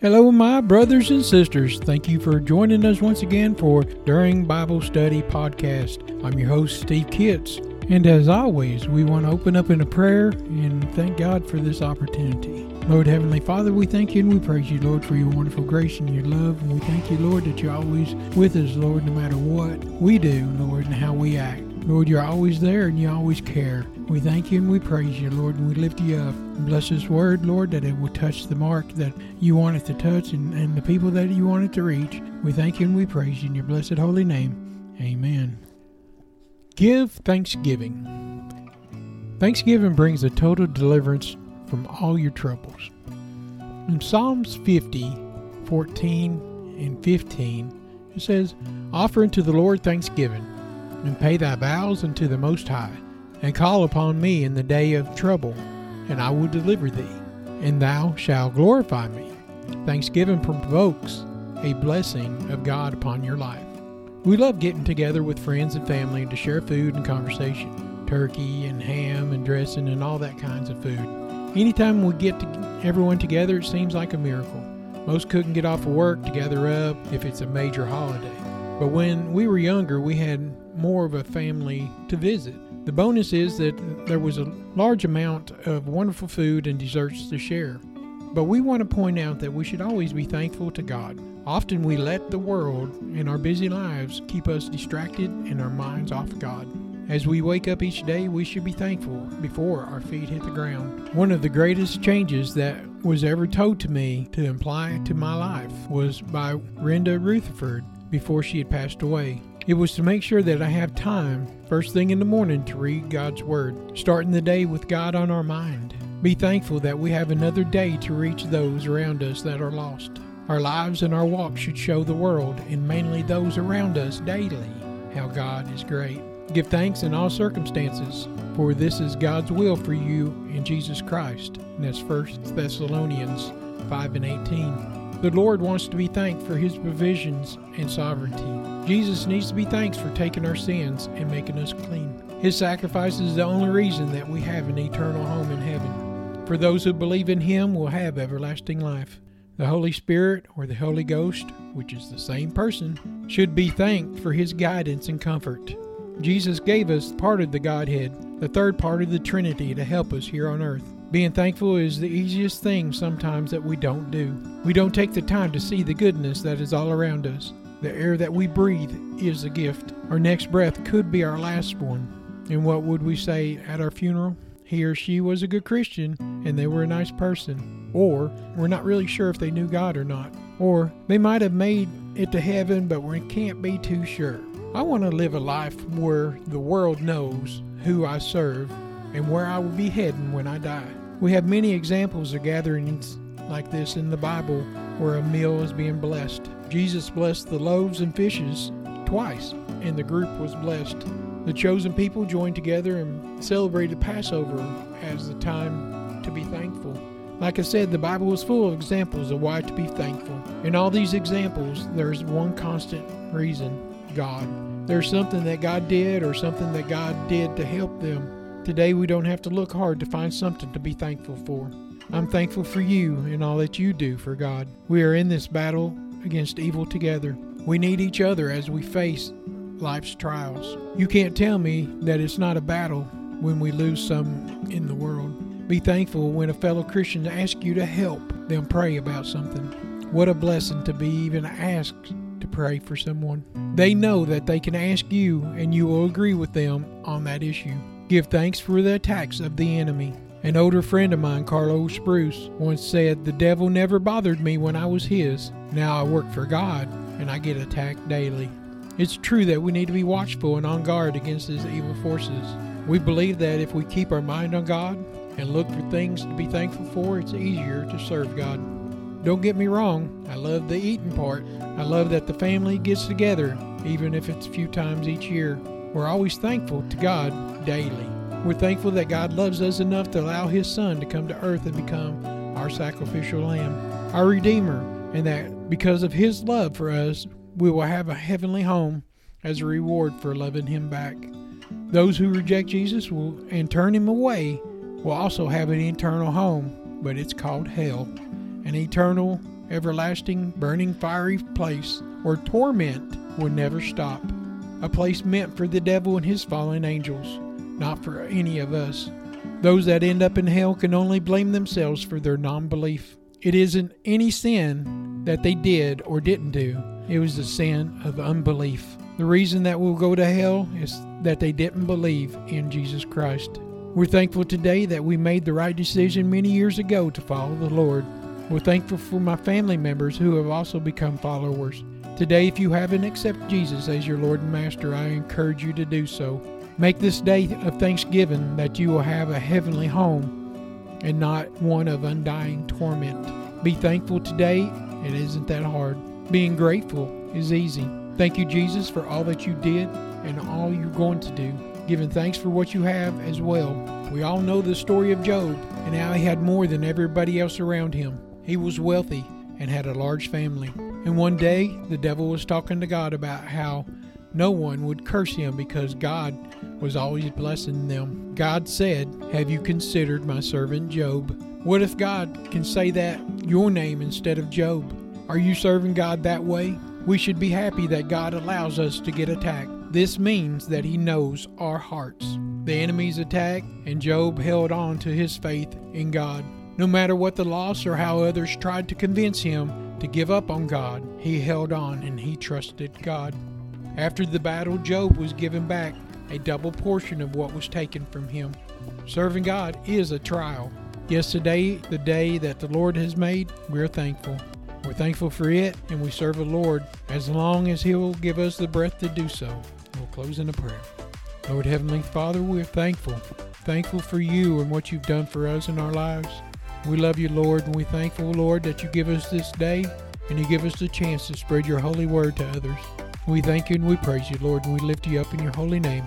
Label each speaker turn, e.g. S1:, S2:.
S1: Hello, my brothers and sisters. Thank you for joining us once again for During Bible Study Podcast. I'm your host, Steve Kitts. And as always, we want to open up in a prayer and thank God for this opportunity. Lord Heavenly Father, we thank you and we praise you, Lord, for your wonderful grace and your love. And we thank you, Lord, that you're always with us, Lord, no matter what we do, Lord, and how we act. Lord, you're always there and you always care. We thank you and we praise you, Lord, and we lift you up. Bless this word, Lord, that it will touch the mark that you want it to touch and, and the people that you want it to reach. We thank you and we praise you in your blessed holy name. Amen. Give thanksgiving. Thanksgiving brings a total deliverance from all your troubles. In Psalms 50, 14, and 15, it says, Offer unto the Lord thanksgiving and pay thy vows unto the Most High, and call upon me in the day of trouble, and I will deliver thee, and thou shalt glorify me. Thanksgiving provokes a blessing of God upon your life. We love getting together with friends and family to share food and conversation, turkey and ham and dressing and all that kinds of food. Anytime we get to everyone together, it seems like a miracle. Most couldn't get off of work to gather up if it's a major holiday. But when we were younger, we had more of a family to visit. The bonus is that there was a large amount of wonderful food and desserts to share. But we want to point out that we should always be thankful to God. Often we let the world and our busy lives keep us distracted and our minds off God. As we wake up each day, we should be thankful before our feet hit the ground. One of the greatest changes that was ever told to me to apply to my life was by Renda Rutherford before she had passed away. It was to make sure that I have time first thing in the morning to read God's Word, starting the day with God on our mind. Be thankful that we have another day to reach those around us that are lost. Our lives and our walk should show the world, and mainly those around us daily, how God is great. Give thanks in all circumstances, for this is God's will for you in Jesus Christ. And that's 1 Thessalonians 5 and 18. The Lord wants to be thanked for his provisions and sovereignty. Jesus needs to be thanked for taking our sins and making us clean. His sacrifice is the only reason that we have an eternal home in heaven. For those who believe in him will have everlasting life. The Holy Spirit or the Holy Ghost, which is the same person, should be thanked for his guidance and comfort. Jesus gave us part of the Godhead, the third part of the Trinity, to help us here on earth. Being thankful is the easiest thing sometimes that we don't do. We don't take the time to see the goodness that is all around us. The air that we breathe is a gift. Our next breath could be our last one. And what would we say at our funeral? He or she was a good Christian and they were a nice person. Or we're not really sure if they knew God or not. Or they might have made it to heaven, but we can't be too sure. I want to live a life where the world knows who I serve and where I will be heading when I die. We have many examples of gatherings like this in the Bible where a meal is being blessed. Jesus blessed the loaves and fishes twice, and the group was blessed. The chosen people joined together and celebrated Passover as the time to be thankful. Like I said, the Bible is full of examples of why to be thankful. In all these examples, there's one constant reason God. There's something that God did or something that God did to help them. Today, we don't have to look hard to find something to be thankful for. I'm thankful for you and all that you do for God. We are in this battle against evil together. We need each other as we face life's trials. You can't tell me that it's not a battle when we lose some in the world. Be thankful when a fellow Christian asks you to help them pray about something. What a blessing to be even asked to pray for someone. They know that they can ask you and you will agree with them on that issue. Give thanks for the attacks of the enemy. An older friend of mine, Carlos Spruce, once said, The devil never bothered me when I was his. Now I work for God and I get attacked daily. It's true that we need to be watchful and on guard against these evil forces. We believe that if we keep our mind on God and look for things to be thankful for, it's easier to serve God. Don't get me wrong, I love the eating part. I love that the family gets together, even if it's a few times each year. We're always thankful to God daily. We're thankful that God loves us enough to allow His Son to come to earth and become our sacrificial lamb, our Redeemer, and that because of His love for us, we will have a heavenly home as a reward for loving Him back. Those who reject Jesus will, and turn Him away will also have an eternal home, but it's called hell, an eternal everlasting, burning, fiery place where torment will never stop. A place meant for the devil and his fallen angels, not for any of us. Those that end up in hell can only blame themselves for their non belief. It isn't any sin that they did or didn't do, it was the sin of unbelief. The reason that we'll go to hell is that they didn't believe in Jesus Christ. We're thankful today that we made the right decision many years ago to follow the Lord. We're thankful for my family members who have also become followers. Today, if you haven't accepted Jesus as your Lord and Master, I encourage you to do so. Make this day of thanksgiving that you will have a heavenly home and not one of undying torment. Be thankful today. It isn't that hard. Being grateful is easy. Thank you, Jesus, for all that you did and all you're going to do. Giving thanks for what you have as well. We all know the story of Job and how he had more than everybody else around him. He was wealthy and had a large family. And one day, the devil was talking to God about how no one would curse him because God was always blessing them. God said, Have you considered my servant Job? What if God can say that your name instead of Job? Are you serving God that way? We should be happy that God allows us to get attacked. This means that He knows our hearts. The enemy's attack, and Job held on to his faith in God. No matter what the loss or how others tried to convince him to give up on God, he held on and he trusted God. After the battle, Job was given back a double portion of what was taken from him. Serving God is a trial. Yes, today, the day that the Lord has made, we're thankful. We're thankful for it, and we serve the Lord as long as He will give us the breath to do so. We'll close in a prayer. Lord Heavenly Father, we're thankful. Thankful for you and what you've done for us in our lives. We love you, Lord, and we thankful, Lord, that you give us this day and you give us the chance to spread your holy word to others. We thank you and we praise you, Lord, and we lift you up in your holy name.